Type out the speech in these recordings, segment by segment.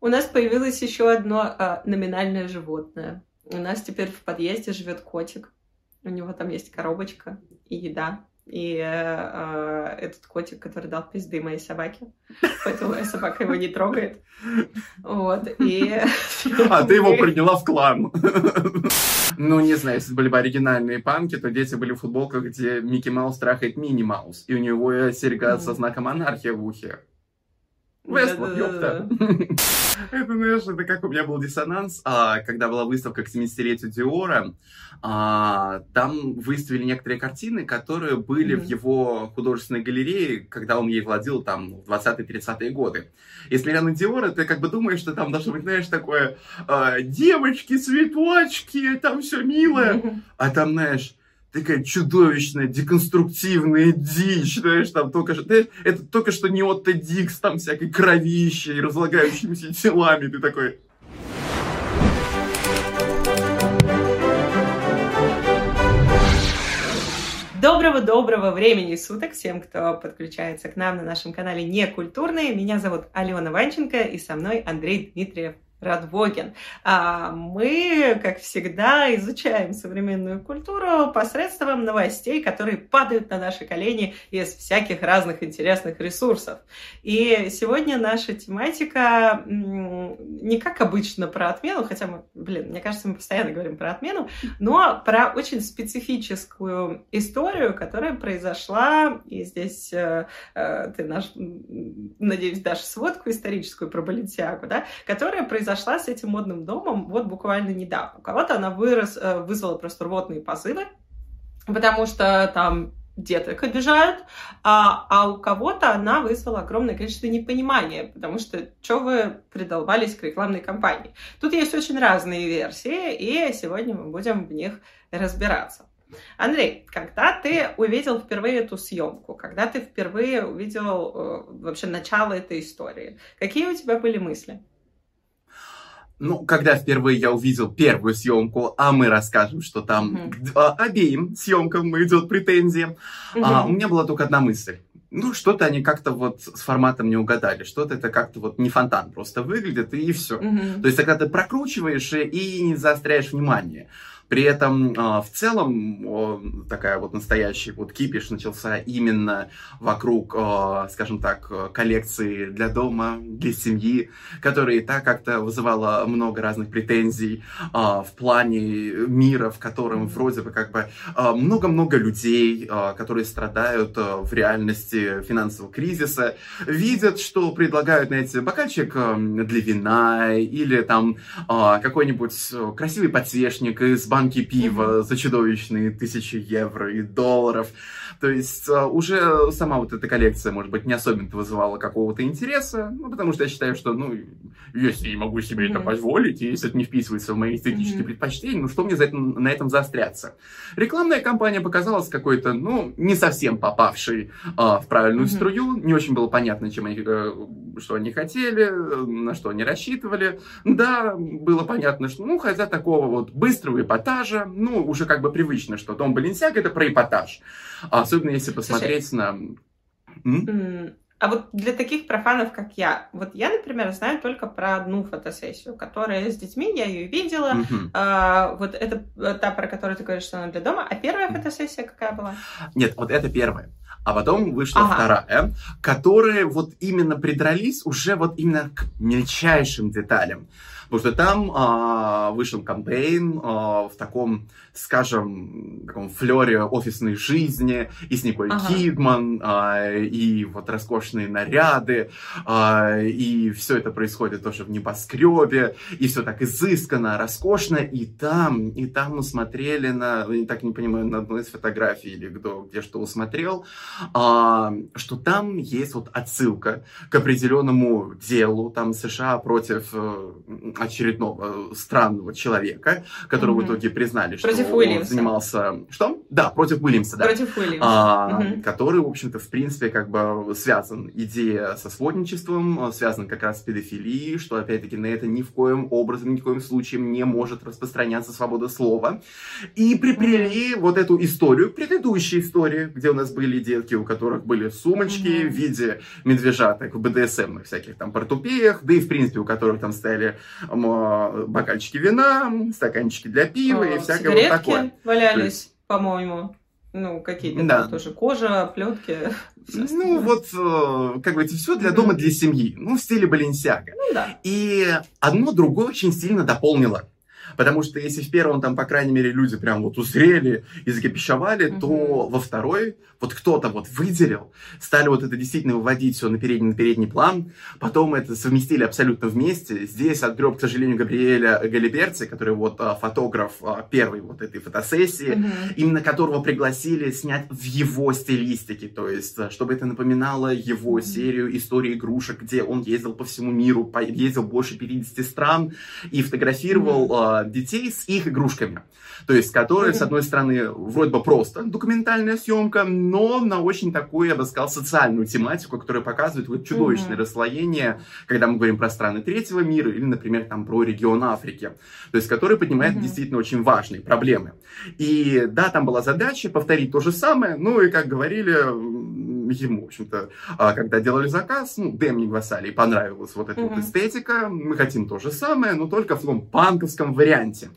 У нас появилось еще одно а, номинальное животное. У нас теперь в подъезде живет котик. У него там есть коробочка и еда. И э, э, этот котик, который дал пизды моей собаке, поэтому моя собака его не трогает. Вот, и... А, ты его приняла в клан. Ну, не знаю, если были бы оригинальные панки, то дети были в футболках, где Микки Маус трахает Мини Маус, и у него серьга со знаком монархия в ухе. Вестлок, ёпта. Это, знаешь, это как у меня был диссонанс, а, когда была выставка к 70-летию Диора, а, там выставили некоторые картины, которые были mm-hmm. в его художественной галерее, когда он ей владел там в 20-30-е годы. И смотря на Диора, ты как бы думаешь, что там должно быть, знаешь, такое а, девочки, цветочки, там все милое, mm-hmm. а там, знаешь, такая чудовищная, деконструктивная дичь, знаешь, там только что, это только что не Отто Дикс, там всякой кровищей и разлагающимися телами, ты такой... Доброго-доброго времени суток всем, кто подключается к нам на нашем канале Некультурные. Меня зовут Алена Ванченко и со мной Андрей Дмитриев. Радвогин. А мы, как всегда, изучаем современную культуру посредством новостей, которые падают на наши колени из всяких разных интересных ресурсов. И сегодня наша тематика не как обычно про отмену, хотя мы, блин, мне кажется, мы постоянно говорим про отмену, но про очень специфическую историю, которая произошла, и здесь э, э, ты наш, надеюсь, дашь сводку историческую про Баленсиагу, да, которая произошла произошла с этим модным домом вот буквально недавно. У кого-то она вырос, э, вызвала просто рвотные позывы, потому что там деток обижают, а, а у кого-то она вызвала огромное количество непонимания, потому что что вы придолбались к рекламной кампании. Тут есть очень разные версии, и сегодня мы будем в них разбираться. Андрей, когда ты увидел впервые эту съемку, когда ты впервые увидел э, вообще начало этой истории, какие у тебя были мысли? Ну, когда впервые я увидел первую съемку, а мы расскажем, что там mm-hmm. к обеим съемкам идет претензия, mm-hmm. а, у меня была только одна мысль. Ну, что-то они как-то вот с форматом не угадали, что-то это как-то вот не фонтан просто выглядит, и все. Mm-hmm. То есть, когда ты прокручиваешь и не заостряешь внимание. При этом а, в целом такая вот настоящий вот кипиш начался именно вокруг, а, скажем так, коллекции для дома, для семьи, которая и так как-то вызывала много разных претензий а, в плане мира, в котором вроде бы как бы много-много людей, которые страдают в реальности финансового кризиса, видят, что предлагают, знаете, бокальчик для вина или там какой-нибудь красивый подсвечник из банка банки пива за чудовищные тысячи евро и долларов. То есть а, уже сама вот эта коллекция, может быть, не особенно вызывала какого-то интереса, ну, потому что я считаю, что, ну, если я могу себе mm-hmm. это позволить, и если это не вписывается в мои эстетические mm-hmm. предпочтения, ну, что мне за это, на этом заостряться? Рекламная кампания показалась какой-то, ну, не совсем попавшей а, в правильную mm-hmm. струю, не очень было понятно, чем они, э, что они хотели, на что они рассчитывали. Да, было понятно, что, ну, хотя такого вот быстрого эпатажа, ну, уже как бы привычно, что Дом Баленсиаг это про эпатаж. Особенно если посмотреть Слушай, на... А вот для таких профанов, как я, вот я, например, знаю только про одну фотосессию, которая с детьми, я ее видела. Угу. А, вот это та, про которую ты говоришь, что она для дома. А первая фотосессия какая была? Нет, вот это первая. А потом вышла ага. вторая, которые вот именно придрались уже вот именно к мельчайшим деталям. Потому что там а, вышел кампейн а, в таком, скажем, таком флере офисной жизни, и с Николь ага. Кидман, а, и вот роскошные наряды, а, и все это происходит тоже в небоскребе, и все так изысканно, роскошно, и там, и там мы смотрели на, я так не понимаю, на одной из фотографий, или кто где что усмотрел, а, что там есть вот отсылка к определенному делу, там США против э, очередного странного человека, которого mm-hmm. в итоге признали, что Против он занимался... Что? Да, против Уильямса, да. Против Уильямса. А, угу. Который, в общем-то, в принципе, как бы связан идея со сводничеством, связан как раз с педофилией, что, опять-таки, на это ни в коем образом, ни в коем случае не может распространяться свобода слова. И приплели угу. вот эту историю, предыдущей истории, где у нас были детки, у которых были сумочки угу. в виде медвежаток в БДСМ, всяких там портупеях, да и, в принципе, у которых там стояли бокальчики вина, стаканчики для пива и всякое вот такое. валялись по-моему. Ну, какие-то да. тоже кожа, плетки. Ну, вот, э, как бы, это все для дома, для семьи. Ну, в стиле Баленсиага. Ну, да. И одно другое очень сильно дополнило. Потому что если в первом там, по крайней мере, люди прям вот узрели и закипищевали, mm-hmm. то во второй вот кто-то вот выделил, стали вот это действительно выводить все на передний, на передний план, потом это совместили абсолютно вместе. Здесь отгреб, к сожалению, Габриэля Галиберци, который вот а, фотограф а, первой вот этой фотосессии, mm-hmm. именно которого пригласили снять в его стилистике, то есть а, чтобы это напоминало его mm-hmm. серию истории игрушек, где он ездил по всему миру, ездил больше 50 стран и фотографировал mm-hmm. Детей с их игрушками. То есть, которые, с одной стороны, вроде бы просто документальная съемка, но на очень такую, я бы сказал, социальную тематику, которая показывает вот чудовищное mm-hmm. расслоение, когда мы говорим про страны третьего мира или, например, там про регион Африки, то есть который поднимает mm-hmm. действительно очень важные проблемы. И да, там была задача повторить то же самое, ну и, как говорили, ему, в общем-то, а, когда делали заказ, ну, Дэм Гвасали понравилась вот эта mm-hmm. вот эстетика, мы хотим то же самое, но только в таком панковском варианте.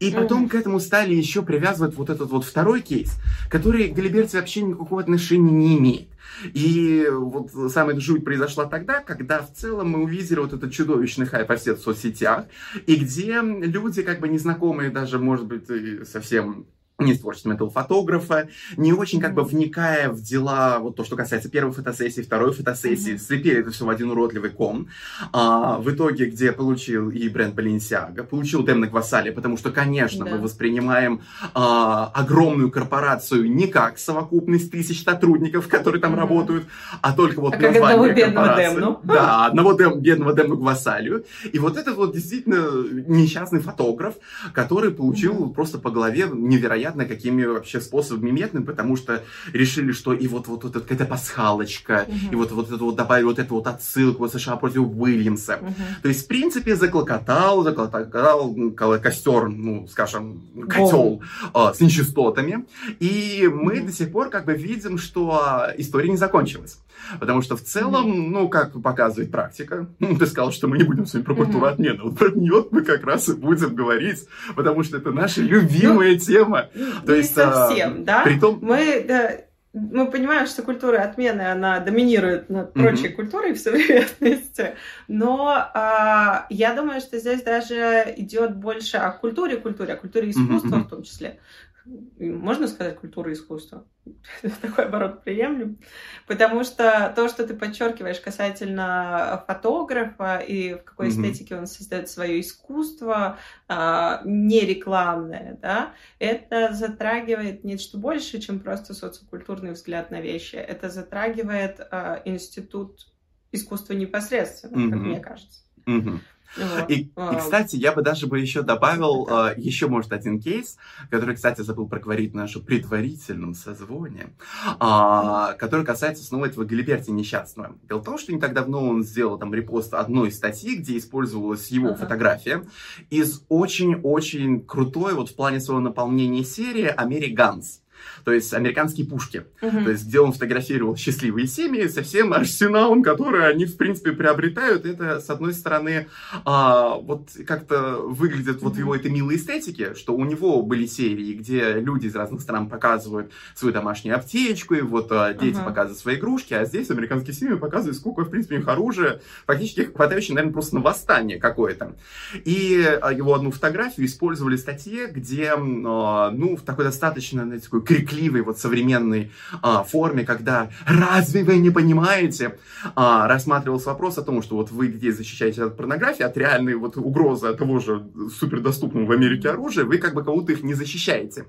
И потом mm-hmm. к этому стали еще привязывать вот этот вот второй кейс, который Галиберти вообще никакого отношения не имеет. И вот самая жуть произошла тогда, когда в целом мы увидели вот этот чудовищный хайп в соцсетях, и где люди, как бы незнакомые даже, может быть, совсем не с творчеством этого фотографа, не очень как бы вникая в дела, вот то, что касается первой фотосессии, второй фотосессии, mm-hmm. слепили это все в один уродливый ком. А, в итоге, где получил и бренд Balenciaga, получил Демна Гвасали, потому что, конечно, да. мы воспринимаем а, огромную корпорацию не как совокупность тысяч сотрудников, которые там mm-hmm. работают, а только вот а название одного бедного Демну. Да, одного дем, бедного Демну Гвасалию. И вот этот вот действительно несчастный фотограф, который получил mm-hmm. просто по голове невероятно непонятно какими вообще способами метным, потому что решили, что и вот, вот, вот какая-то пасхалочка, угу. и вот, вот это вот добавили вот эту вот отсылку вот США против Уильямса. Угу. То есть, в принципе, заклокотал, заклокотал костер, ну, скажем, котел э, с нечистотами. И мы угу. до сих пор как бы видим, что история не закончилась. Потому что в целом, mm-hmm. ну, как показывает практика, ну, ты сказал, что мы не будем с вами про культуру mm-hmm. отмены. Вот про нее мы как раз и будем говорить, потому что это наша любимая ну, тема. То не есть, а, совсем, а, да? Притом... Мы, да, мы понимаем, что культура отмены, она доминирует над прочей mm-hmm. культурой в современности, но а, я думаю, что здесь даже идет больше о культуре культуре, о культуре искусства mm-hmm. в том числе можно сказать, культура искусства. Такой оборот приемлем. Потому что то, что ты подчеркиваешь касательно фотографа и в какой mm-hmm. эстетике он создает свое искусство, а, не рекламное, да, это затрагивает нечто большее, чем просто социокультурный взгляд на вещи. Это затрагивает а, институт искусства непосредственно, mm-hmm. как мне кажется. Mm-hmm. И, и, кстати, я бы даже бы еще добавил uh, еще, может, один кейс, который, кстати, забыл проговорить в нашем предварительном созвоне, uh, который касается снова этого Галиберти несчастного. Дело в том, что не так давно он сделал там репост одной статьи, где использовалась его uh-huh. фотография из очень-очень крутой, вот в плане своего наполнения серии «Америганс» то есть американские пушки. Uh-huh. То есть где он фотографировал счастливые семьи со всем арсеналом, который они, в принципе, приобретают. Это, с одной стороны, а, вот как-то выглядит uh-huh. вот его этой милой эстетики, что у него были серии, где люди из разных стран показывают свою домашнюю аптечку, и вот а, дети uh-huh. показывают свои игрушки, а здесь американские семьи показывают, сколько, в принципе, их оружия, фактически хватающее, наверное, просто на восстание какое-то. И а, его одну фотографию использовали в статье, где, а, ну, в такой достаточно, знаете, такой крикливой вот современной а, форме, когда «разве вы не понимаете?» а, рассматривался вопрос о том, что вот вы детей защищаете от порнографии, от реальной вот угрозы от того же супердоступного в Америке оружия, вы как бы кого-то их не защищаете.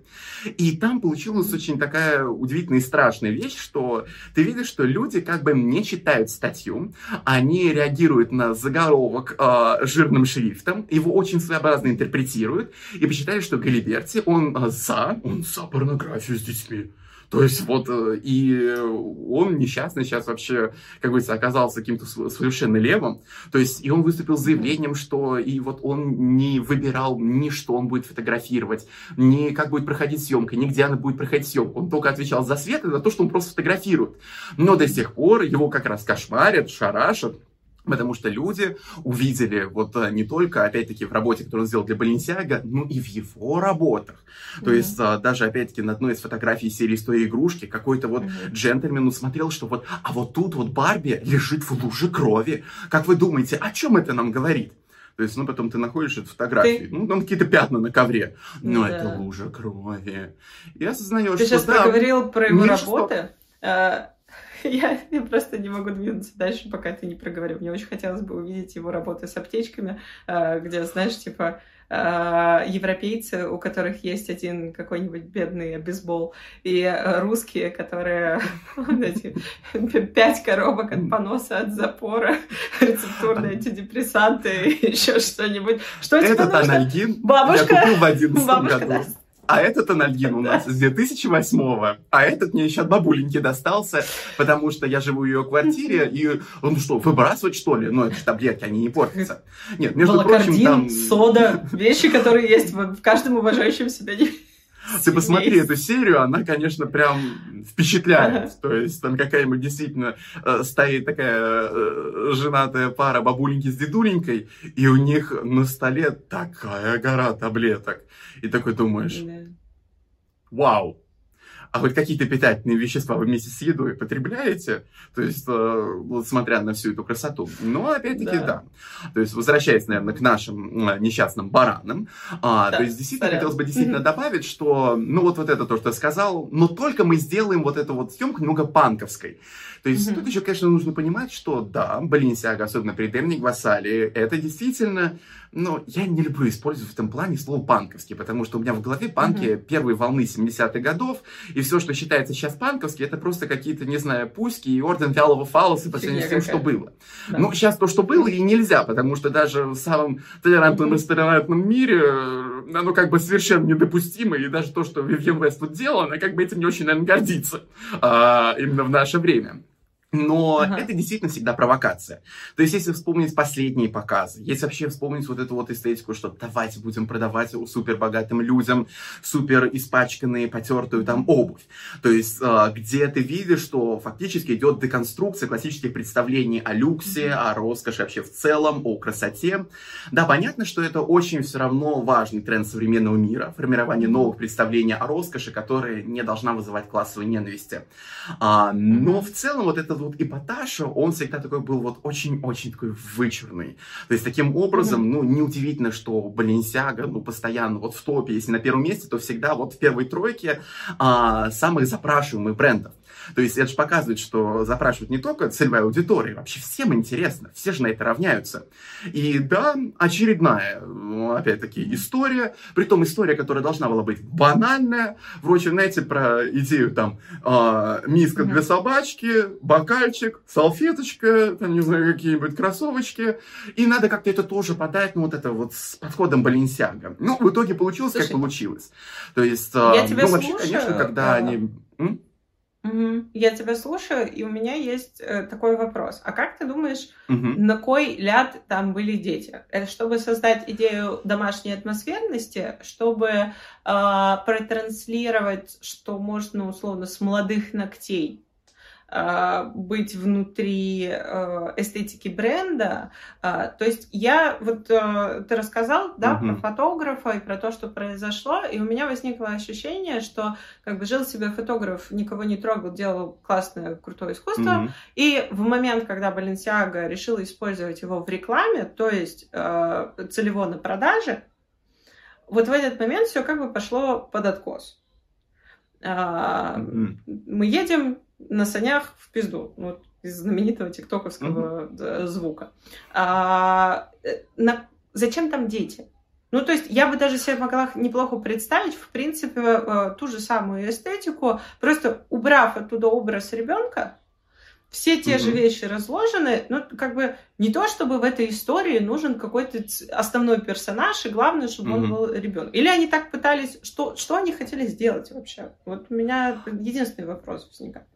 И там получилась очень такая удивительная и страшная вещь, что ты видишь, что люди как бы не читают статью, они реагируют на заголовок э, жирным шрифтом, его очень своеобразно интерпретируют и посчитали, что Галиберти, он э, за, он за порнографию, с детьми. То есть вот, э, и он несчастный сейчас вообще, как говорится, оказался каким-то совершенно левым. То есть, и он выступил с заявлением, что и вот он не выбирал ни что он будет фотографировать, ни как будет проходить съемка, ни где она будет проходить съемка. Он только отвечал за свет и за то, что он просто фотографирует. Но до сих пор его как раз кошмарят, шарашат. Потому что люди увидели вот э, не только, опять-таки, в работе, которую он сделал для Баленсиага, но и в его работах. Mm-hmm. То есть а, даже, опять-таки, на одной из фотографий серии «История игрушки» какой-то вот mm-hmm. джентльмен усмотрел, что вот, а вот тут вот Барби лежит в луже крови. Как вы думаете, о чем это нам говорит? То есть, ну, потом ты находишь эту фотографию, ты... ну, там какие-то пятна на ковре, но да. это лужа крови. И осознаешь, ты что сейчас да, проговорил про его работы. Я, я просто не могу двинуться дальше, пока ты не проговорил. Мне очень хотелось бы увидеть его работы с аптечками, э, где, знаешь, типа э, европейцы, у которых есть один какой-нибудь бедный бейсбол, и русские, которые пять коробок от поноса, от запора, рецептурные антидепрессанты, еще что-нибудь. Что Этот анальгин бабушка, я купил в 11 году. А этот анальгин у нас с 2008-го, а этот мне еще от бабуленьки достался, потому что я живу в ее квартире, и ну что, выбрасывать что ли? Ну, это же таблетки, они не портятся. Нет, между прочим, там... сода, вещи, которые есть в каждом уважающем себя ты посмотри эту серию, она, конечно, прям впечатляет. То есть там какая-нибудь действительно э, стоит такая э, женатая пара бабуленьки с дедуленькой, и у них на столе такая гора таблеток. И такой думаешь, вау, а вот какие-то питательные вещества вы вместе с едой потребляете, то есть, э, вот смотря на всю эту красоту. Но, опять-таки, да. да. То есть, возвращаясь, наверное, к нашим э, несчастным баранам, а, да, то есть, действительно, сорян. хотелось бы действительно добавить, что, ну, вот, вот это то, что я сказал, но только мы сделаем вот эту вот съемку немного панковской. То есть, mm-hmm. тут еще, конечно, нужно понимать, что, да, Баленсиага, особенно при Демни Гвасали, это действительно но я не люблю использовать в этом плане слово панковский, потому что у меня в голове панки mm-hmm. первой волны 70-х годов, и все, что считается сейчас панковский, это просто какие-то, не знаю, пуськи и орден вялого фалоса по сравнению с тем, что было. Да. Ну, сейчас то, что было, и нельзя, потому что даже в самом толерантном и толерантном мире э, оно как бы совершенно недопустимо, и даже то, что Вивьен Вест тут делала, она как бы этим не очень, наверное, гордится а, именно в наше время. Но ага. это действительно всегда провокация. То есть, если вспомнить последние показы, если вообще вспомнить вот эту вот эстетику, что давайте будем продавать супер богатым людям супер испачканные, потертую там обувь. То есть, а, где ты видишь, что фактически идет деконструкция классических представлений о люксе, о роскоши вообще в целом, о красоте. Да, понятно, что это очень все равно важный тренд современного мира, формирование новых представлений о роскоши, которая не должна вызывать классовой ненависти. А, но в целом вот это вот эпатаж, он всегда такой был вот очень-очень такой вычурный. То есть таким образом, mm-hmm. ну, неудивительно, что Баленсиага, ну, постоянно вот в топе, если на первом месте, то всегда вот в первой тройке а, самых запрашиваемых брендов. То есть это же показывает, что запрашивают не только целевая аудитория, вообще всем интересно, все же на это равняются. И да, очередная, опять-таки, история, при том история, которая должна была быть банальная, вроде, знаете, про идею там э, миска для собачки, бокальчик, салфеточка, там, не знаю, какие-нибудь кроссовочки, и надо как-то это тоже подать, ну, вот это вот с подходом Баленсиага. Ну, в итоге получилось, Слушай, как получилось. То есть, э, я тебя ну, вообще, слушаю, конечно, когда да. они... М? Угу. Я тебя слушаю, и у меня есть э, такой вопрос. А как ты думаешь, угу. на кой ляд там были дети? Это чтобы создать идею домашней атмосферности, чтобы э, протранслировать, что можно условно с молодых ногтей быть внутри а, эстетики бренда. А, то есть я, вот ты рассказал, да, угу. про фотографа и про то, что произошло, и у меня возникло ощущение, что как бы жил себе фотограф, никого не трогал, делал классное, крутое искусство, угу. и в момент, когда Balenciaga решила использовать его в рекламе, то есть целево на продаже, вот в этот момент все как бы пошло под откос. Мы едем, на санях в пизду. Вот из знаменитого тиктоковского mm-hmm. звука. А, э, на... Зачем там дети? Ну, то есть я бы даже себе могла неплохо представить, в принципе, э, ту же самую эстетику, просто убрав оттуда образ ребенка, все те mm-hmm. же вещи разложены, ну, как бы не то, чтобы в этой истории нужен какой-то основной персонаж, и главное, чтобы mm-hmm. он был ребенок. Или они так пытались, что, что они хотели сделать вообще? Вот у меня единственный вопрос возникает.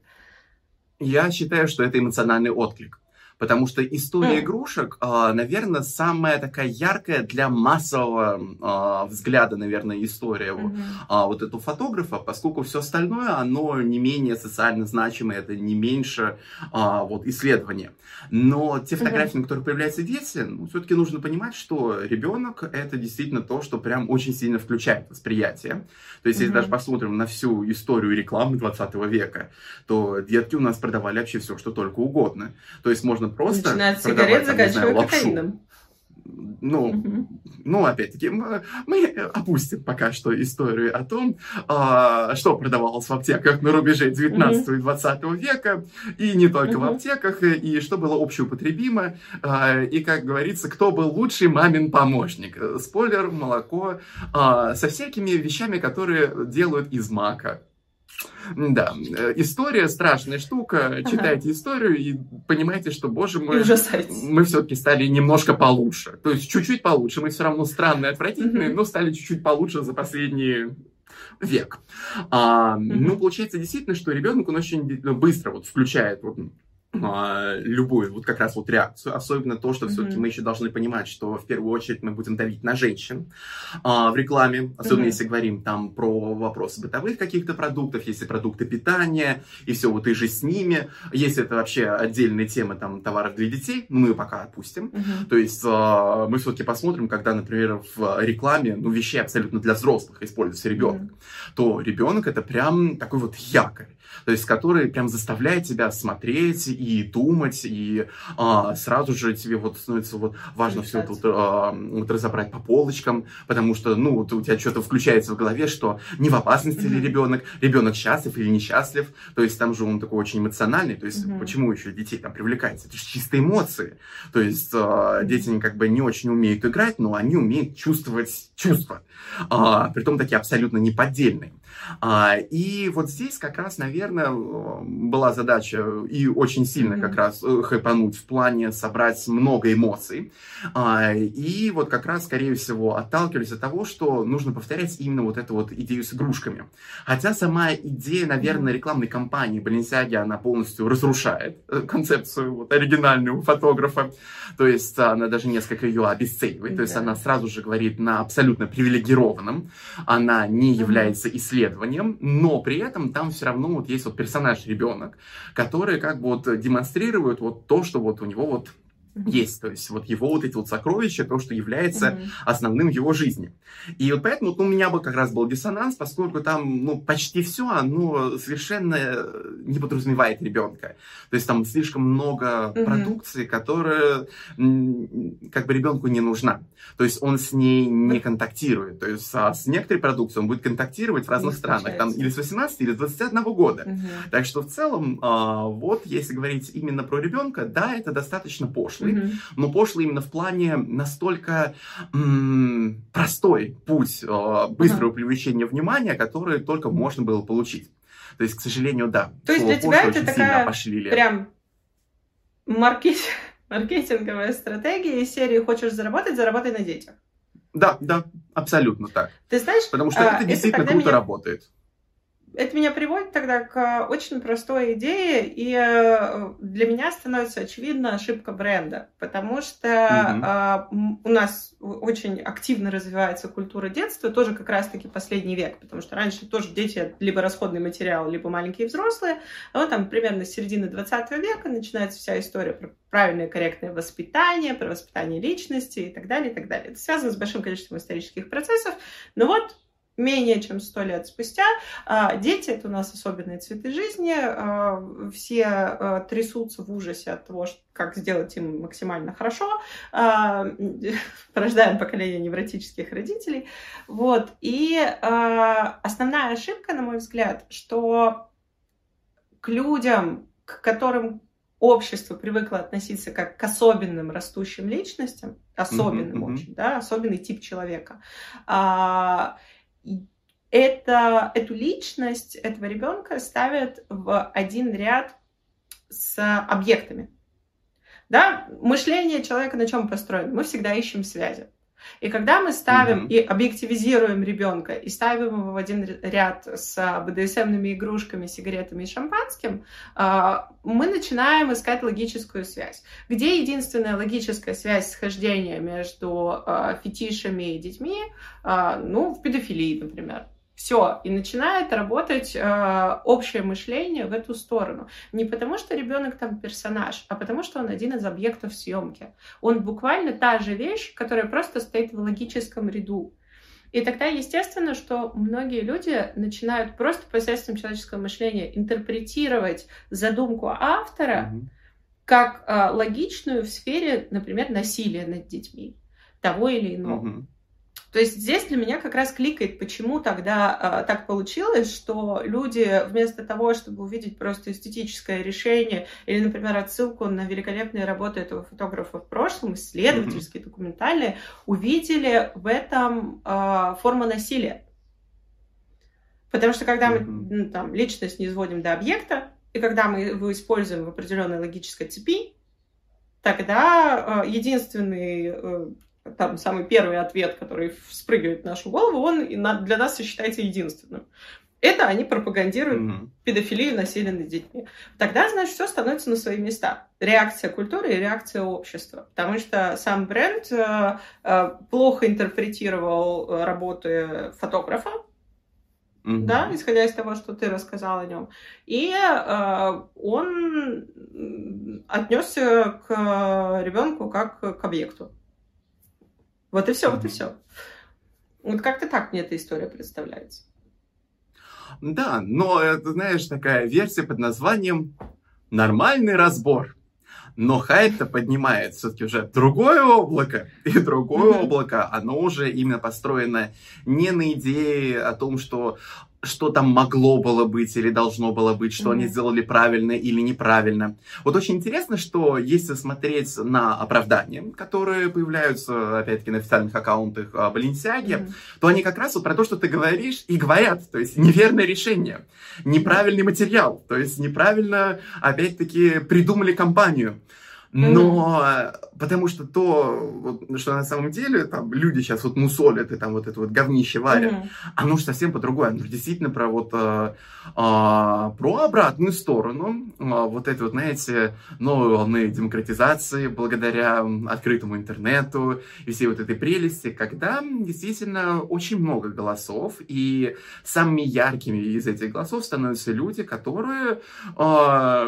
Я считаю, что это эмоциональный отклик. Потому что история mm. игрушек, а, наверное, самая такая яркая для массового а, взгляда, наверное, история mm-hmm. вот этого фотографа, поскольку все остальное, оно не менее социально значимое, это не меньше вот исследования. Но те фотографии, mm-hmm. на которых появляются дети, ну, все-таки нужно понимать, что ребенок это действительно то, что прям очень сильно включает восприятие. То есть, mm-hmm. если даже посмотрим на всю историю рекламы 20 века, то детки у нас продавали вообще все, что только угодно. То есть можно просто Начиная от сигарет, заканчивая кокаином ну, угу. ну, опять-таки, мы, мы опустим пока что историю о том, а, что продавалось в аптеках на рубеже 19 угу. и 20 века, и не только угу. в аптеках, и что было общеупотребимо, а, и, как говорится, кто был лучший мамин помощник. Спойлер, молоко, а, со всякими вещами, которые делают из мака. Да, э, история страшная штука. Ага. Читайте историю и понимаете, что, боже мой, мы все-таки стали немножко получше. То есть чуть-чуть получше. Мы все равно странные, отвратительные, но стали чуть-чуть получше за последние век. А, Ну, получается действительно, что ребенок, он очень быстро вот включает вот а, любую вот как раз вот реакцию, особенно то, что mm-hmm. все-таки мы еще должны понимать, что в первую очередь мы будем давить на женщин а, в рекламе, особенно mm-hmm. если говорим там про вопросы бытовых каких-то продуктов, если продукты питания и все вот и же с ними, если это вообще отдельная тема там товаров для детей, мы ее пока отпустим, mm-hmm. то есть а, мы все-таки посмотрим, когда, например, в рекламе, ну, вещей абсолютно для взрослых используется ребенок, mm-то то ребенок это прям такой вот якорь, то есть который прям заставляет тебя смотреть и думать, и а, сразу же тебе вот становится вот важно все это вот, а, вот разобрать по полочкам, потому что, ну, у тебя что-то включается в голове, что не в опасности mm-hmm. ли ребенок, ребенок счастлив или несчастлив, то есть там же он такой очень эмоциональный, то есть mm-hmm. почему еще детей там привлекается? Это же чистые эмоции, то есть а, дети как бы не очень умеют играть, но они умеют чувствовать чувства, а, при том такие абсолютно неподдельные. А, и вот здесь как раз, наверное, была задача и очень сильно mm-hmm. как раз э, хэпануть в плане собрать много эмоций. А, и вот как раз, скорее всего, отталкивались от того, что нужно повторять именно вот эту вот идею с игрушками. Хотя сама идея, наверное, рекламной кампании Balenciaga, она полностью разрушает э, концепцию вот оригинальную фотографа. То есть она даже несколько ее обесценивает. Mm-hmm. То есть она сразу же говорит на абсолютно привилегированном. Она не является исследованием, но при этом там все равно вот есть вот персонаж ребенок, который как бы вот демонстрирует вот то, что вот у него вот есть, то есть вот его вот эти вот сокровища, то, что является mm-hmm. основным в его жизни. И вот поэтому ну, у меня бы как раз был диссонанс, поскольку там, ну, почти все, оно совершенно не подразумевает ребенка. То есть там слишком много mm-hmm. продукции, которая как бы ребенку не нужна. То есть он с ней не контактирует. То есть а с некоторой продукцией он будет контактировать в разных не странах, там или с 18, или с 21 года. Mm-hmm. Так что в целом, а, вот если говорить именно про ребенка, да, это достаточно пошло пошлый, mm-hmm. но пошлый именно в плане настолько м- простой путь э, быстрого mm-hmm. привлечения внимания, который только можно было получить. То есть, к сожалению, да. То есть для тебя это такая пошлили. прям маркет... маркетинговая стратегия из серии «Хочешь заработать? Заработай на детях». Да, да, абсолютно так. Ты знаешь, Потому что а, это действительно это круто меня... работает это меня приводит тогда к очень простой идее, и э, для меня становится очевидна ошибка бренда, потому что mm-hmm. у нас очень активно развивается культура детства, тоже как раз-таки последний век, потому что раньше тоже дети либо расходный материал, либо маленькие взрослые, а вот там примерно с середины 20 века начинается вся история про правильное корректное воспитание, про воспитание личности и так далее, и так далее. Это связано с большим количеством исторических процессов, но вот менее чем сто лет спустя. А, дети — это у нас особенные цветы жизни. А, все а, трясутся в ужасе от того, как сделать им максимально хорошо. Порождаем поколение невротических родителей. Вот. И основная ошибка, на мой взгляд, что к людям, к которым общество привыкло относиться как к особенным растущим личностям, особенным mm-hmm, очень, да, особенный тип человека, это, эту личность этого ребенка ставят в один ряд с объектами. Да, мышление человека на чем построено? Мы всегда ищем связи. И когда мы ставим mm-hmm. и объективизируем ребенка и ставим его в один ряд с БДСМными игрушками, сигаретами и шампанским, а, мы начинаем искать логическую связь. Где единственная логическая связь схождения между а, фетишами и детьми? А, ну, в педофилии, например. Все, и начинает работать э, общее мышление в эту сторону. Не потому, что ребенок там персонаж, а потому, что он один из объектов съемки. Он буквально та же вещь, которая просто стоит в логическом ряду. И тогда естественно, что многие люди начинают просто посредством человеческого мышления интерпретировать задумку автора mm-hmm. как э, логичную в сфере, например, насилия над детьми того или иного. Mm-hmm. То есть здесь для меня как раз кликает, почему тогда э, так получилось, что люди вместо того, чтобы увидеть просто эстетическое решение или, например, отсылку на великолепные работы этого фотографа в прошлом, исследовательские, документальные, увидели в этом э, форму насилия. Потому что когда мы ну, там, личность не изводим до объекта, и когда мы его используем в определенной логической цепи, тогда э, единственный э, там самый первый ответ, который спрыгивает в нашу голову, он для нас считается единственным. Это они пропагандируют mm-hmm. педофилию, насилие над детьми. Тогда, значит, все становится на свои места. Реакция культуры и реакция общества. Потому что сам бренд э, э, плохо интерпретировал э, работы фотографа, mm-hmm. да, исходя из того, что ты рассказал о нем. И э, он отнесся к ребенку как к объекту. Вот и все, вот и все. Вот как-то так мне эта история представляется. Да, но это, знаешь, такая версия под названием «Нормальный разбор». Но хайп-то поднимает все-таки уже другое облако, и другое mm-hmm. облако, оно уже именно построено не на идее о том, что что там могло было быть или должно было быть, что mm-hmm. они сделали правильно или неправильно. Вот очень интересно, что если смотреть на оправдания, которые появляются, опять-таки, на официальных аккаунтах Баленсиаги, mm-hmm. то они как раз вот про то, что ты говоришь, и говорят. То есть неверное решение, неправильный материал, то есть неправильно, опять-таки, придумали компанию. Но mm-hmm. потому что то, вот, что на самом деле там люди сейчас вот мусолят и там вот это вот говнище варят, mm-hmm. оно же совсем по-другому. Оно же действительно про вот а, а, про обратную сторону а, вот этой вот, знаете, новой волны демократизации благодаря открытому интернету и всей вот этой прелести, когда действительно очень много голосов, и самыми яркими из этих голосов становятся люди, которые а,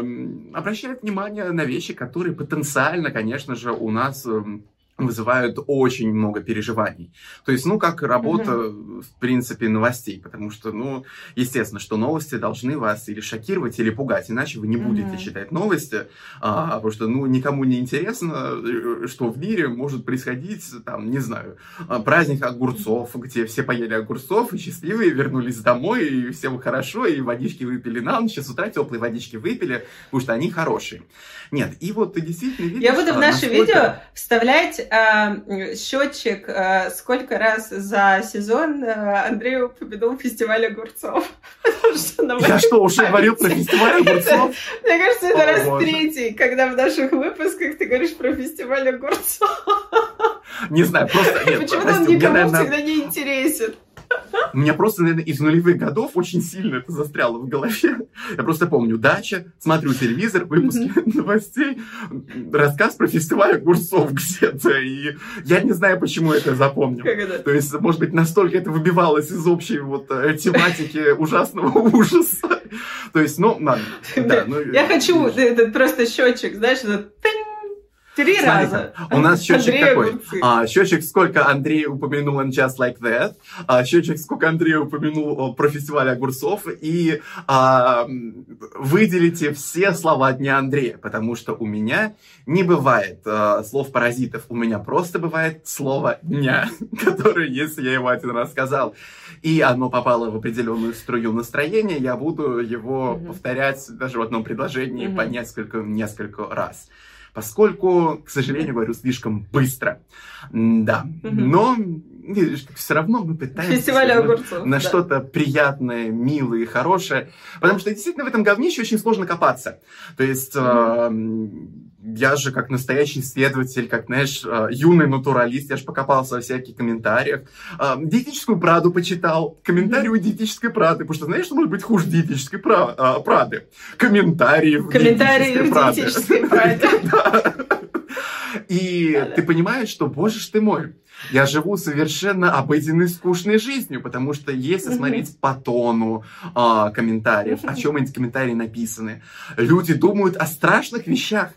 обращают внимание на вещи, которые потенциально, конечно же, у нас эм, вызывают очень много переживаний. То есть, ну, как работа, mm-hmm. в принципе, новостей, потому что, ну, естественно, что новости должны вас или шокировать, или пугать, иначе вы не будете mm-hmm. читать новости, а, потому что, ну, никому не интересно, э, что в мире может происходить, там, не знаю, а, праздник огурцов, где все поели огурцов и счастливые вернулись домой, и всем хорошо, и водички выпили на ночь, с утра теплые водички выпили, потому что они хорошие. Нет, и вот ты действительно видишь... Я буду в наше насколько... видео вставлять э, счетчик, э, сколько раз за сезон э, Андрей упомянул фестиваль огурцов. Я что, уже говорил про фестиваль огурцов? Мне кажется, это раз третий, когда в наших выпусках ты говоришь про фестиваль огурцов. Не знаю, просто... Почему-то он никому всегда не интересен. У меня просто, наверное, из нулевых годов очень сильно это застряло в голове. Я просто помню, дача, смотрю телевизор, выпуски новостей, рассказ про фестиваль огурцов где-то. И я не знаю, почему это запомнил. То есть, может быть, настолько это выбивалось из общей вот э, тематики ужасного ужаса. То есть, ну, ладно. Да, ну, я хочу этот просто счетчик, знаешь, этот Три Смотрите, раза. У нас счетчик Андрей такой. А, счетчик, сколько Андрей упомянул on Just Like That. А, счетчик, сколько Андрей упомянул про фестиваль огурцов. И а, выделите все слова Дня Андрея, потому что у меня не бывает а, слов паразитов. У меня просто бывает слово дня, которое, если я его один раз сказал, и оно попало в определенную струю настроения, я буду его mm-hmm. повторять даже в одном предложении mm-hmm. по несколько, несколько раз. Поскольку, к сожалению, говорю слишком быстро. Да, но видишь, все равно мы пытаемся Фестиваль огурцов, на да. что-то приятное, милое, хорошее. Потому что действительно в этом говнище очень сложно копаться. То есть э, я же как настоящий исследователь, как, знаешь, э, юный натуралист, я же покопался во всяких комментариях. Э, диетическую Праду почитал. Комментарии у диетической Прады. Потому что знаешь, что может быть хуже диетической э, Прады? Комментарии в Комментарии в диетической Праде. И ты понимаешь, что, боже ж ты мой, я живу совершенно обыденной, скучной жизнью, потому что если смотреть по тону а, комментариев, о чем эти комментарии написаны, люди думают о страшных вещах.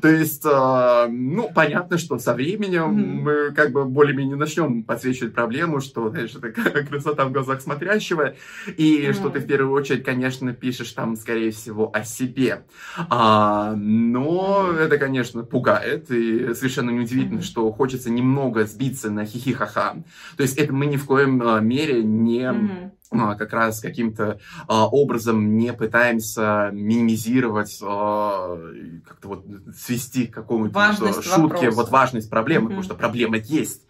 То есть, а, ну, понятно, что со временем мы как бы более-менее начнем подсвечивать проблему, что, знаешь, это красота в глазах смотрящего, и что ты в первую очередь, конечно, пишешь там, скорее всего, о себе. А, но это, конечно, пугает, и совершенно неудивительно, что хочется немного сбиться на хихи-ха-ха. То есть это мы ни в коем а, мере не. А, как раз каким-то а, образом не пытаемся минимизировать, а, как-то вот свести к какому-то шутке, вот важность проблемы, Мгм. потому что проблема есть.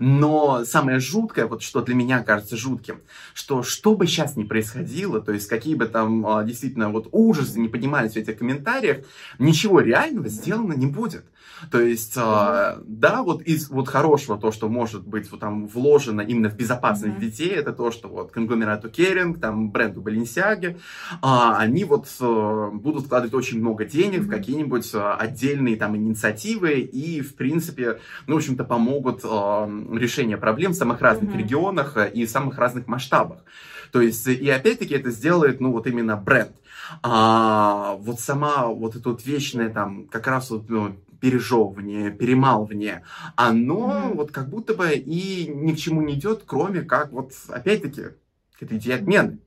Но самое жуткое, вот что для меня кажется жутким, что что бы сейчас ни происходило, то есть какие бы там действительно вот ужасы не поднимались в этих комментариях, ничего реального сделано не будет. То есть, а, да, вот из вот хорошего то, что может быть вот там вложено именно в безопасность Мгм. детей, это то, что вот конгломерату Керинг, там бренду Balenciaga, а, они вот э, будут вкладывать очень много денег в Мгм. какие-нибудь э, отдельные там инициативы и, в принципе, ну, в общем-то, помогут э, решению проблем в самых разных Мгм. регионах э, и в самых разных масштабах. То есть, и опять-таки это сделает, ну, вот именно бренд. А вот сама вот это вот вечное там, как раз вот, ну, пережевывание, перемалывание, оно Мгм. вот как будто бы и ни к чему не идет, кроме как вот, опять-таки, к этой идее отмены.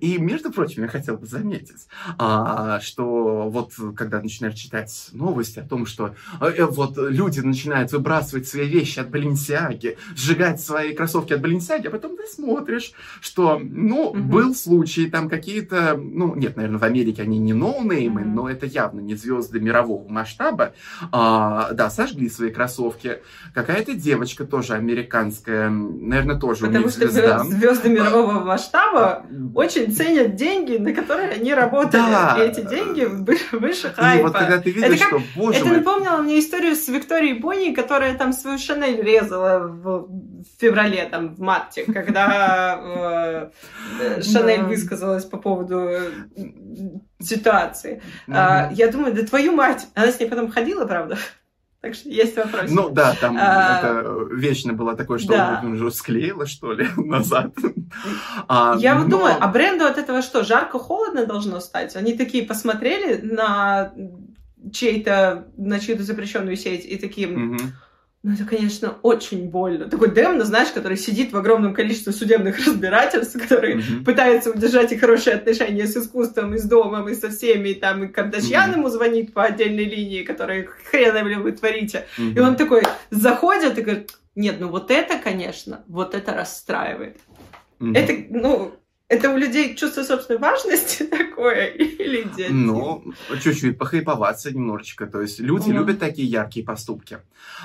И, между прочим, я хотел бы заметить, а, что вот когда начинаешь читать новости о том, что э, вот люди начинают выбрасывать свои вещи от Баленсиаги, сжигать свои кроссовки от Баленсиаги, а потом ты смотришь, что, ну, Мгм. был случай, там какие-то, ну, нет, наверное, в Америке они не ноунеймы, Мгм. но это явно не звезды мирового масштаба, а, да, сожгли свои кроссовки. Какая-то девочка тоже американская, наверное, тоже у Потому них что звезда. звезды мирового масштаба очень ценят деньги, на которые они работали. Да. И эти деньги вы- выше И хайпа. вот когда ты видишь, Это как- что, боже Это мой, напомнило мне историю с Викторией Бонни, которая там свою Шанель резала в, в феврале, там, в марте, когда э, э, Шанель высказалась по поводу э, ситуации. А, я думаю, да твою мать! Она с ней потом ходила, правда? Так что есть вопрос. Ну да, там А, это вечно было такое, что да. он уже склеила, что ли, назад. А, Я вот но- думаю, а бренду от этого что, жарко-холодно должно стать? Они такие посмотрели на чей-то, на чью-то запрещенную сеть и такие, Мгм. Ну это, конечно, очень больно. Такой Демна, знаешь, который сидит в огромном количестве судебных разбирательств, который Мгм. пытается удержать и хорошие отношения с искусством, и с домом, и со всеми, и там и Кардашьян Мгм. ему звонит по отдельной линии, которые хрена ли вы творите. И Мгм. он такой заходит и говорит, нет, ну вот это, конечно, вот это расстраивает. Мгм. Это, ну, это у людей чувство собственной важности такое или нет? Ну, чуть-чуть похайповаться немножечко. То есть люди Мгм. любят такие яркие поступки.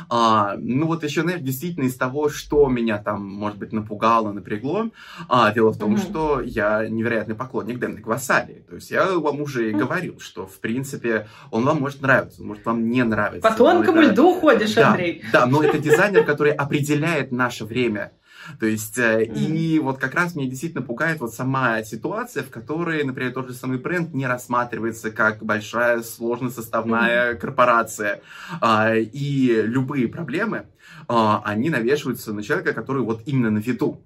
А, ну вот еще, знаешь, действительно из того, что меня там, может быть, напугало, напрягло, а, дело в том, Мгм. что я невероятный поклонник Дэнни Гвасали. То есть я вам уже и говорил, что, в принципе, он вам может нравиться, может вам не нравиться. По тонкому это- льду ходишь, да, Андрей. Да, но это дизайнер, который определяет наше время. То есть, э, и вот как раз меня действительно пугает вот сама ситуация, в которой, например, тот же самый бренд не рассматривается как большая, сложно составная корпорация. А, И любые проблемы, они навешиваются на человека, который вот именно на виду.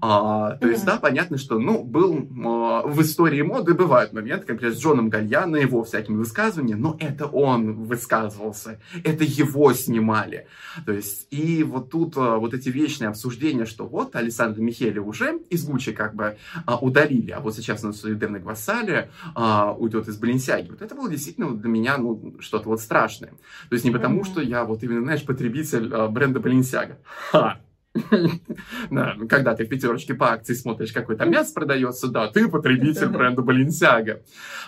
А, То есть, да, понятно, что, ну, был а, в истории моды бывают моменты, как, с Джоном Гальяно, его всякими высказываниями, но это он высказывался, это его снимали. То есть, и вот тут а, вот эти вечные обсуждения, что вот Александр Михели уже из Гуччи как бы а, удалили, а вот сейчас у нас Дэна Гвассали а, уйдет из Баленсиаги. Вот это было действительно для меня ну, что-то вот страшное. То есть не потому, что я вот именно, знаешь, потребитель а, бренда Баленсиага. Ха! Ну, когда ты в пятерочке по акции смотришь, какой там мясо продается, да, ты потребитель бренда Баленсиага.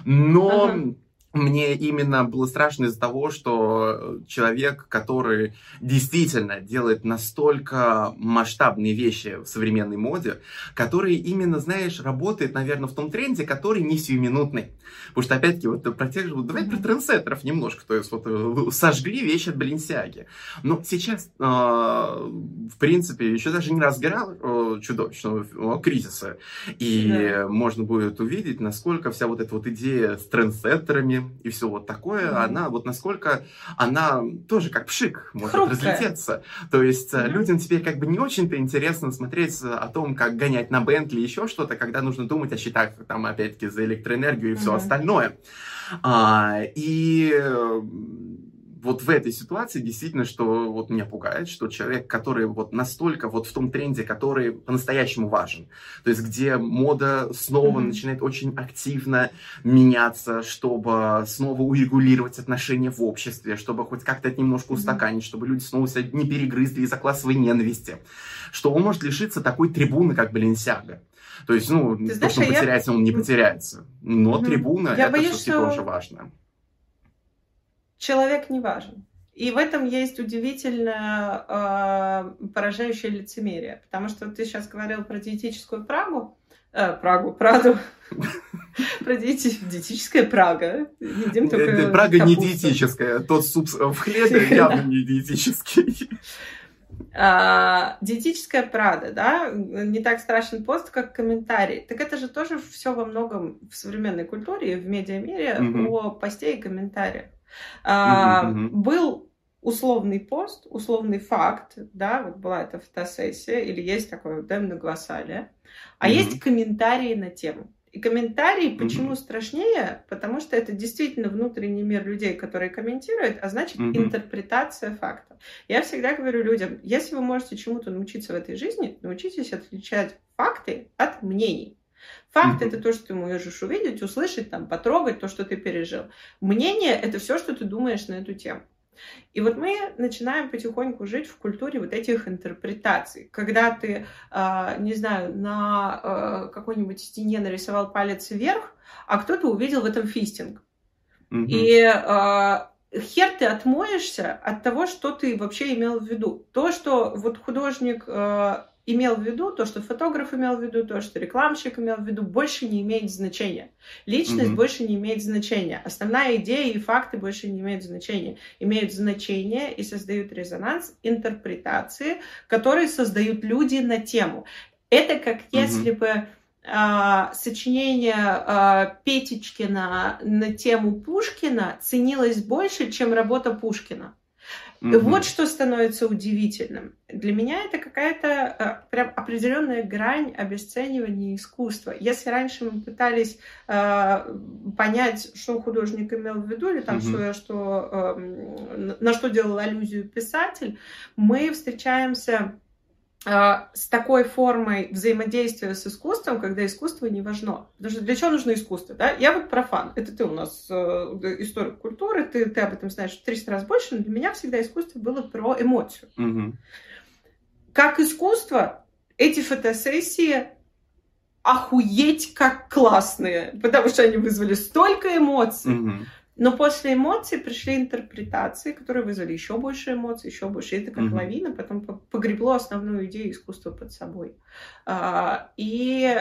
Но. Мне именно было страшно из-за того, что человек, который действительно делает настолько масштабные вещи в современной моде, который именно, знаешь, работает, наверное, в том тренде, который не сиюминутный. Потому что, опять-таки, вот про тех же, вот, давай про трендсеттеров немножко, то есть вот э, сожгли вещи от Баленсиаги. Но сейчас, э, в принципе, еще даже не разбирал э, чудовищного кризиса, и да. можно будет увидеть, насколько вся вот эта вот идея с трендсеттерами, и все вот такое, mm-hmm. она вот насколько она тоже как пшик может Хрупкая. разлететься. То есть mm-hmm. людям теперь как бы не очень-то интересно смотреть о том, как гонять на Бентли еще что-то, когда нужно думать о счетах там опять-таки за электроэнергию и mm-hmm. все остальное. А, и вот в этой ситуации действительно, что вот меня пугает, что человек, который вот настолько вот в том тренде, который по-настоящему важен, то есть где мода снова mm-hmm. начинает очень активно меняться, чтобы снова урегулировать отношения в обществе, чтобы хоть как-то это немножко устаканить, mm-hmm. чтобы люди снова себя не перегрызли из-за классовой ненависти, что он может лишиться такой трибуны, как Баленсиага. То есть, ну, Ты знаешь, то, что он а потеряется, я... он не потеряется. Но mm-hmm. трибуна я это боюсь, все-таки что... тоже важно человек не важен. И в этом есть удивительно э, поражающее лицемерие. Потому что ты сейчас говорил про диетическую Прагу, э, Прагу, Праду, про диетическая Прага. Едим только Прага не диетическая, тот суп в хлебе явно не диетический. А, диетическая Прада, да, не так страшен пост, как комментарий. Так это же тоже все во многом в современной культуре и в медиамире о посте и комментариях. А, Был условный пост, условный факт, да, вот была эта фотосессия, или есть такое да, многословие, а mm есть комментарии на тему. И комментарии почему mm страшнее? Потому что это действительно внутренний мир людей, которые комментируют, а значит mm интерпретация факта. Я всегда говорю людям, если вы можете чему-то научиться в этой жизни, научитесь отличать факты от мнений. Факт mm-hmm. это то, что ты можешь увидеть, услышать, там, потрогать, то, что ты пережил. Мнение это все, что ты думаешь на эту тему. И вот мы начинаем потихоньку жить в культуре вот этих интерпретаций. Когда ты, э, не знаю, на э, какой-нибудь стене нарисовал палец вверх, а кто-то увидел в этом фистинг. Mm-hmm. И э, хер ты отмоешься от того, что ты вообще имел в виду. То, что вот художник э, имел в виду, то, что фотограф имел в виду, то, что рекламщик имел в виду, больше не имеет значения. Личность mm-hmm. больше не имеет значения. Основная идея и факты больше не имеют значения. Имеют значение и создают резонанс интерпретации, которые создают люди на тему. Это как mm-hmm. если бы Uh, сочинение uh, Петечкина на тему Пушкина ценилось больше, чем работа Пушкина. Mm-hmm. Вот что становится удивительным. Для меня это какая-то э, прям определенная грань обесценивания искусства. Если раньше мы пытались э, понять, что художник имел в виду, или там mm-hmm. что, что э, на что делал аллюзию писатель, мы встречаемся с такой формой взаимодействия с искусством, когда искусство не важно. Потому что для чего нужно искусство? Да? Я вот профан. Это ты у нас э, историк культуры, ты, ты об этом знаешь в 300 раз больше, но для меня всегда искусство было про эмоцию. Угу. Как искусство, эти фотосессии охуеть как классные, потому что они вызвали столько эмоций. Угу. Но после эмоций пришли интерпретации, которые вызвали еще больше эмоций, еще больше. Это как mm-hmm. лавина, потом погребло основную идею искусства под собой. А, и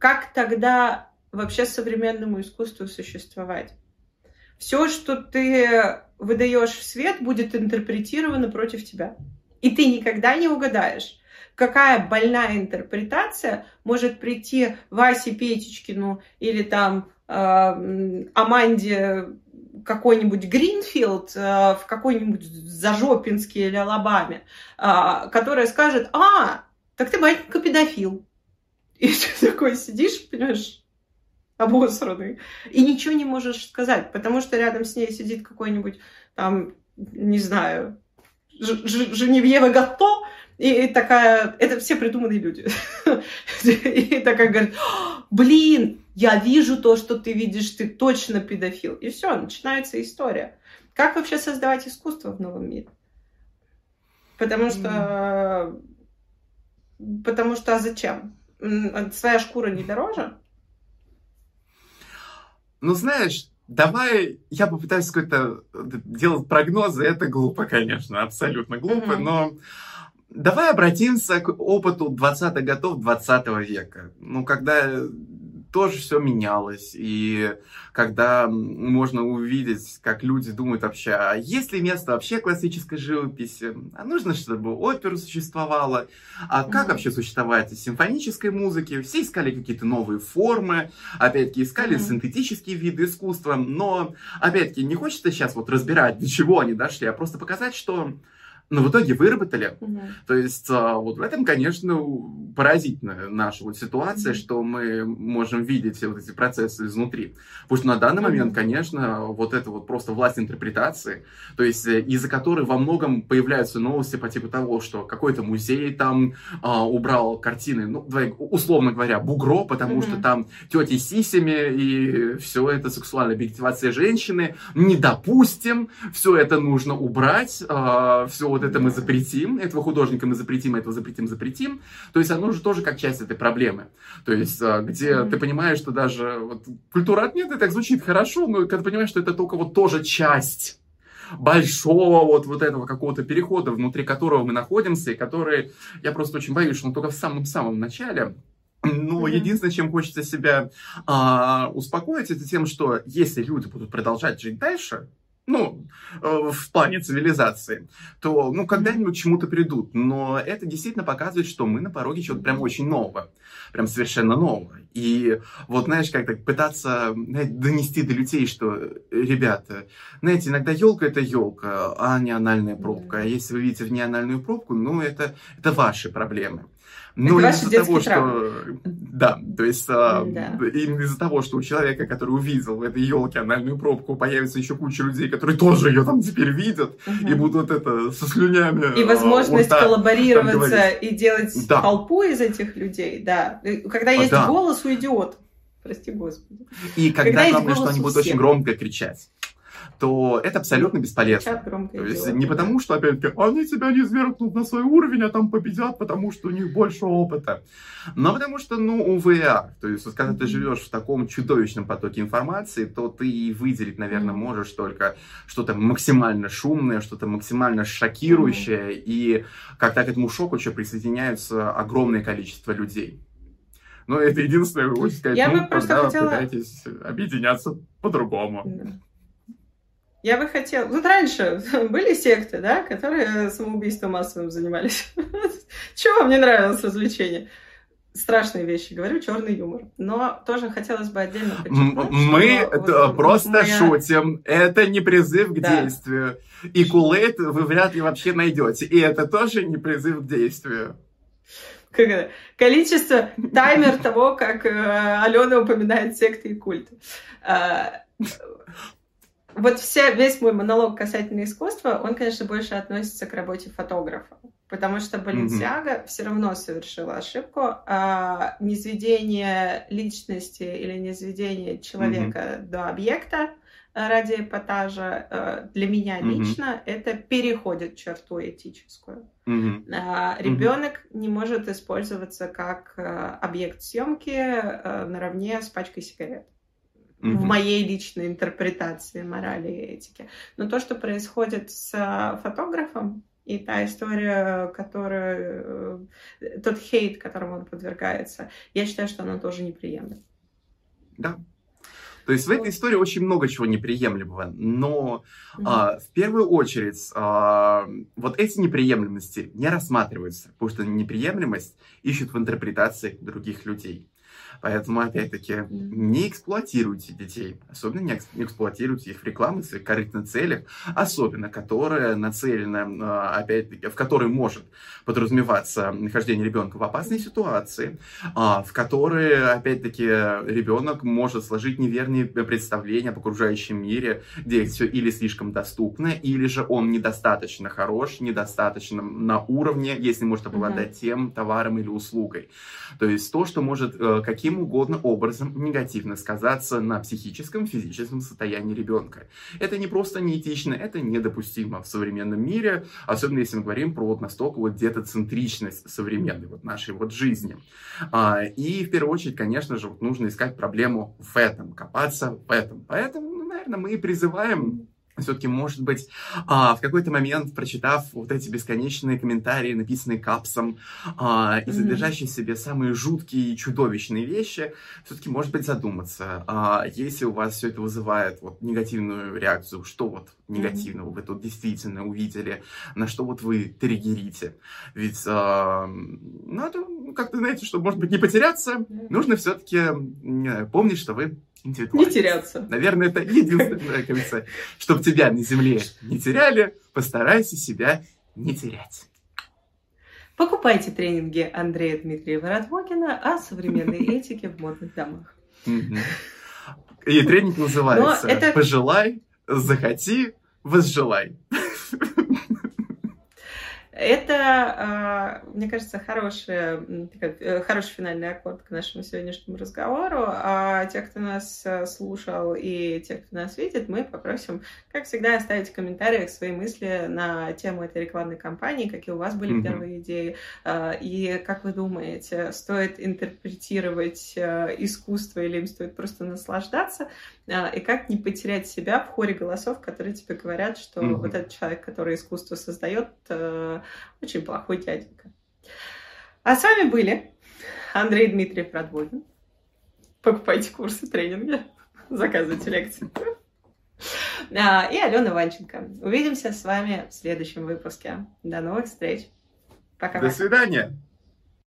как тогда вообще современному искусству существовать? Все, что ты выдаешь в свет, будет интерпретировано против тебя. И ты никогда не угадаешь, какая больная интерпретация может прийти Васе Петечкину или там Аманде какой-нибудь Гринфилд э, в какой-нибудь Зажопинске или Алабаме, э, которая скажет, а, так ты, батенька, педофил. И ты такой сидишь, понимаешь, обосранный, и ничего не можешь сказать, потому что рядом с ней сидит какой-нибудь там, не знаю, Женевьева Гатто, и такая, это все придуманные люди. И такая говорит, блин, я вижу то, что ты видишь, ты точно педофил. И все, начинается история. Как вообще создавать искусство в новом мире? Потому что... Потому что, а зачем? Своя шкура не дороже? Ну, знаешь, давай я попытаюсь какой-то делать прогнозы. Это глупо, конечно, абсолютно глупо, mm-hmm. но давай обратимся к опыту 20-х годов 20 века. Ну, когда тоже все менялось. И когда можно увидеть, как люди думают вообще, а есть ли место вообще классической живописи? А нужно, чтобы опера существовала? А как вообще существовать симфонической музыки? Все искали какие-то новые формы, опять-таки искали mm-hmm. синтетические виды искусства, но, опять-таки, не хочется сейчас вот разбирать, до чего они дошли, а просто показать, что но в итоге выработали. Угу. То есть а, вот в этом, конечно, поразительная наша вот ситуация, угу. что мы можем видеть все вот эти процессы изнутри. Потому что на данный угу. момент, конечно, вот это вот просто власть интерпретации, то есть э, из-за которой во многом появляются новости по типу того, что какой-то музей там а, убрал картины, ну, условно говоря, бугро, потому угу. что там тети сисями и все это сексуальная объективация женщины. Не допустим, все это нужно убрать, а, все вот вот это мы запретим, этого художника мы запретим, этого запретим, запретим. То есть оно же тоже как часть этой проблемы. То есть а, где mm-hmm. ты понимаешь, что даже вот, культура отмены так звучит хорошо, но когда ты понимаешь, что это только вот тоже часть большого вот, вот этого какого-то перехода, внутри которого мы находимся, и который, я просто очень боюсь, что он только в самом-самом начале, но mm-hmm. единственное, чем хочется себя а, успокоить, это тем, что если люди будут продолжать жить дальше, ну, э, в плане цивилизации, то, ну, когда-нибудь чему-то придут. Но это действительно показывает, что мы на пороге чего-то прям очень нового. Прям совершенно нового. И вот, знаешь, как так пытаться знаете, донести до людей, что, ребята, знаете, иногда елка это елка, а не анальная пробка. А если вы видите в ней анальную пробку, ну, это, это ваши проблемы. Ну, из-за того, что... Да, то есть а, да. именно из-за того, что у человека, который увидел в этой елке анальную пробку, появится еще куча людей, которые тоже ее там теперь видят, угу. и будут это со слюнями... И возможность вот, коллаборироваться и делать да. толпу из этих людей, да. Когда есть да. голос у идиотов. Прости, Господи. И когда, когда главное, что они будут очень громко кричать то это абсолютно бесполезно. То есть не потому, что, опять-таки, они тебя не свергнут на свой уровень, а там победят, потому что у них больше опыта. Но потому что, ну, увы, то есть вот, когда ты живешь в таком чудовищном потоке информации, то ты выделить, наверное, можешь только что-то максимально шумное, что-то максимально шокирующее, и как-то к этому шоку еще присоединяются огромное количество людей. Но это единственное, вы сказать, Я ну, когда хотела... пытаетесь объединяться по-другому. Да. Я бы хотела... Вот раньше были секты, да, которые самоубийством массовым занимались. Чего вам не нравилось развлечение? Страшные вещи, говорю, черный юмор. Но тоже хотелось бы отдельно подчеркнуть, Мы вот, просто моя... шутим. Это не призыв к да. действию. И кулейт вы вряд ли вообще найдете. И это тоже не призыв к действию. Как это? Количество, таймер того, как э, Алена упоминает секты и культы. Вот вся, весь мой монолог касательно искусства, он, конечно, больше относится к работе фотографа. Потому что Баленсиага mm-hmm. все равно совершила ошибку. А низведение личности или низведение человека mm-hmm. до объекта ради эпатажа э, для меня mm-hmm. лично это переходит черту этическую. Mm-hmm. А, ребенок mm-hmm. не может использоваться как э, объект съемки э, наравне с пачкой сигарет mm-hmm. в моей личной интерпретации морали и этики. Но то, что происходит с э, фотографом, и та история, которую, э, тот хейт, которому он подвергается, я считаю, что она тоже неприемлема. Да. То есть в этой истории очень много чего неприемлемого, но mm-hmm. а, в первую очередь а, вот эти неприемлемости не рассматриваются, потому что неприемлемость ищут в интерпретации других людей. Поэтому, опять-таки, не эксплуатируйте детей. Особенно не эксплуатируйте их в рекламных корыстных целях. Особенно, которая нацелена, а, опять-таки, в которой может подразумеваться нахождение ребенка в опасной ситуации, а, в которой, опять-таки, ребенок может сложить неверные представления об окружающем мире, где все или слишком доступно, или же он недостаточно хорош, недостаточно на уровне, если может обладать mm-hmm. тем товаром или услугой. То есть то, что может э, каким каким угодно образом негативно сказаться на психическом, физическом состоянии ребенка. Это не просто неэтично, это недопустимо в современном мире, особенно если мы говорим про вот настолько вот детоцентричность современной вот нашей вот жизни. А, и в первую очередь, конечно же, вот нужно искать проблему в этом, копаться в этом. Поэтому, ну, наверное, мы призываем все-таки, может быть, а, в какой-то момент, прочитав вот эти бесконечные комментарии, написанные капсом, а, и содержащие в себе самые жуткие и чудовищные вещи, все-таки, может быть, задуматься, а, если у вас все это вызывает вот негативную реакцию, что вот негативного вы тут действительно увидели, на что вот вы триггерите. Ведь а, надо, ну, как-то, знаете, чтобы, может быть, не потеряться, нужно все-таки помнить, что вы не теряться. Наверное, это единственное, кажется, чтобы тебя на земле не теряли, постарайся себя не терять. Покупайте тренинги Андрея Дмитриева Радвогина о современной этике в модных домах. И тренинг называется это... «Пожелай, захоти, возжелай». Это, а, мне кажется, хороший, э, хороший финальный аккорд к нашему сегодняшнему разговору. А те, кто нас э, слушал и те, кто нас видит, мы попросим, как всегда, оставить в комментариях свои мысли на тему этой рекламной кампании, какие у вас были mm-hmm. первые идеи, а, и как вы думаете, стоит интерпретировать э, искусство или им стоит просто наслаждаться, и как не потерять себя в хоре голосов, которые тебе говорят, что mm-hmm. вот этот человек, который искусство создает, э, очень плохой дяденька. А с вами были Андрей Дмитриев Радводин. Покупайте курсы, тренинги, заказывайте лекции. А, и Алена Ванченко. Увидимся с вами в следующем выпуске. До новых встреч. Пока. До свидания.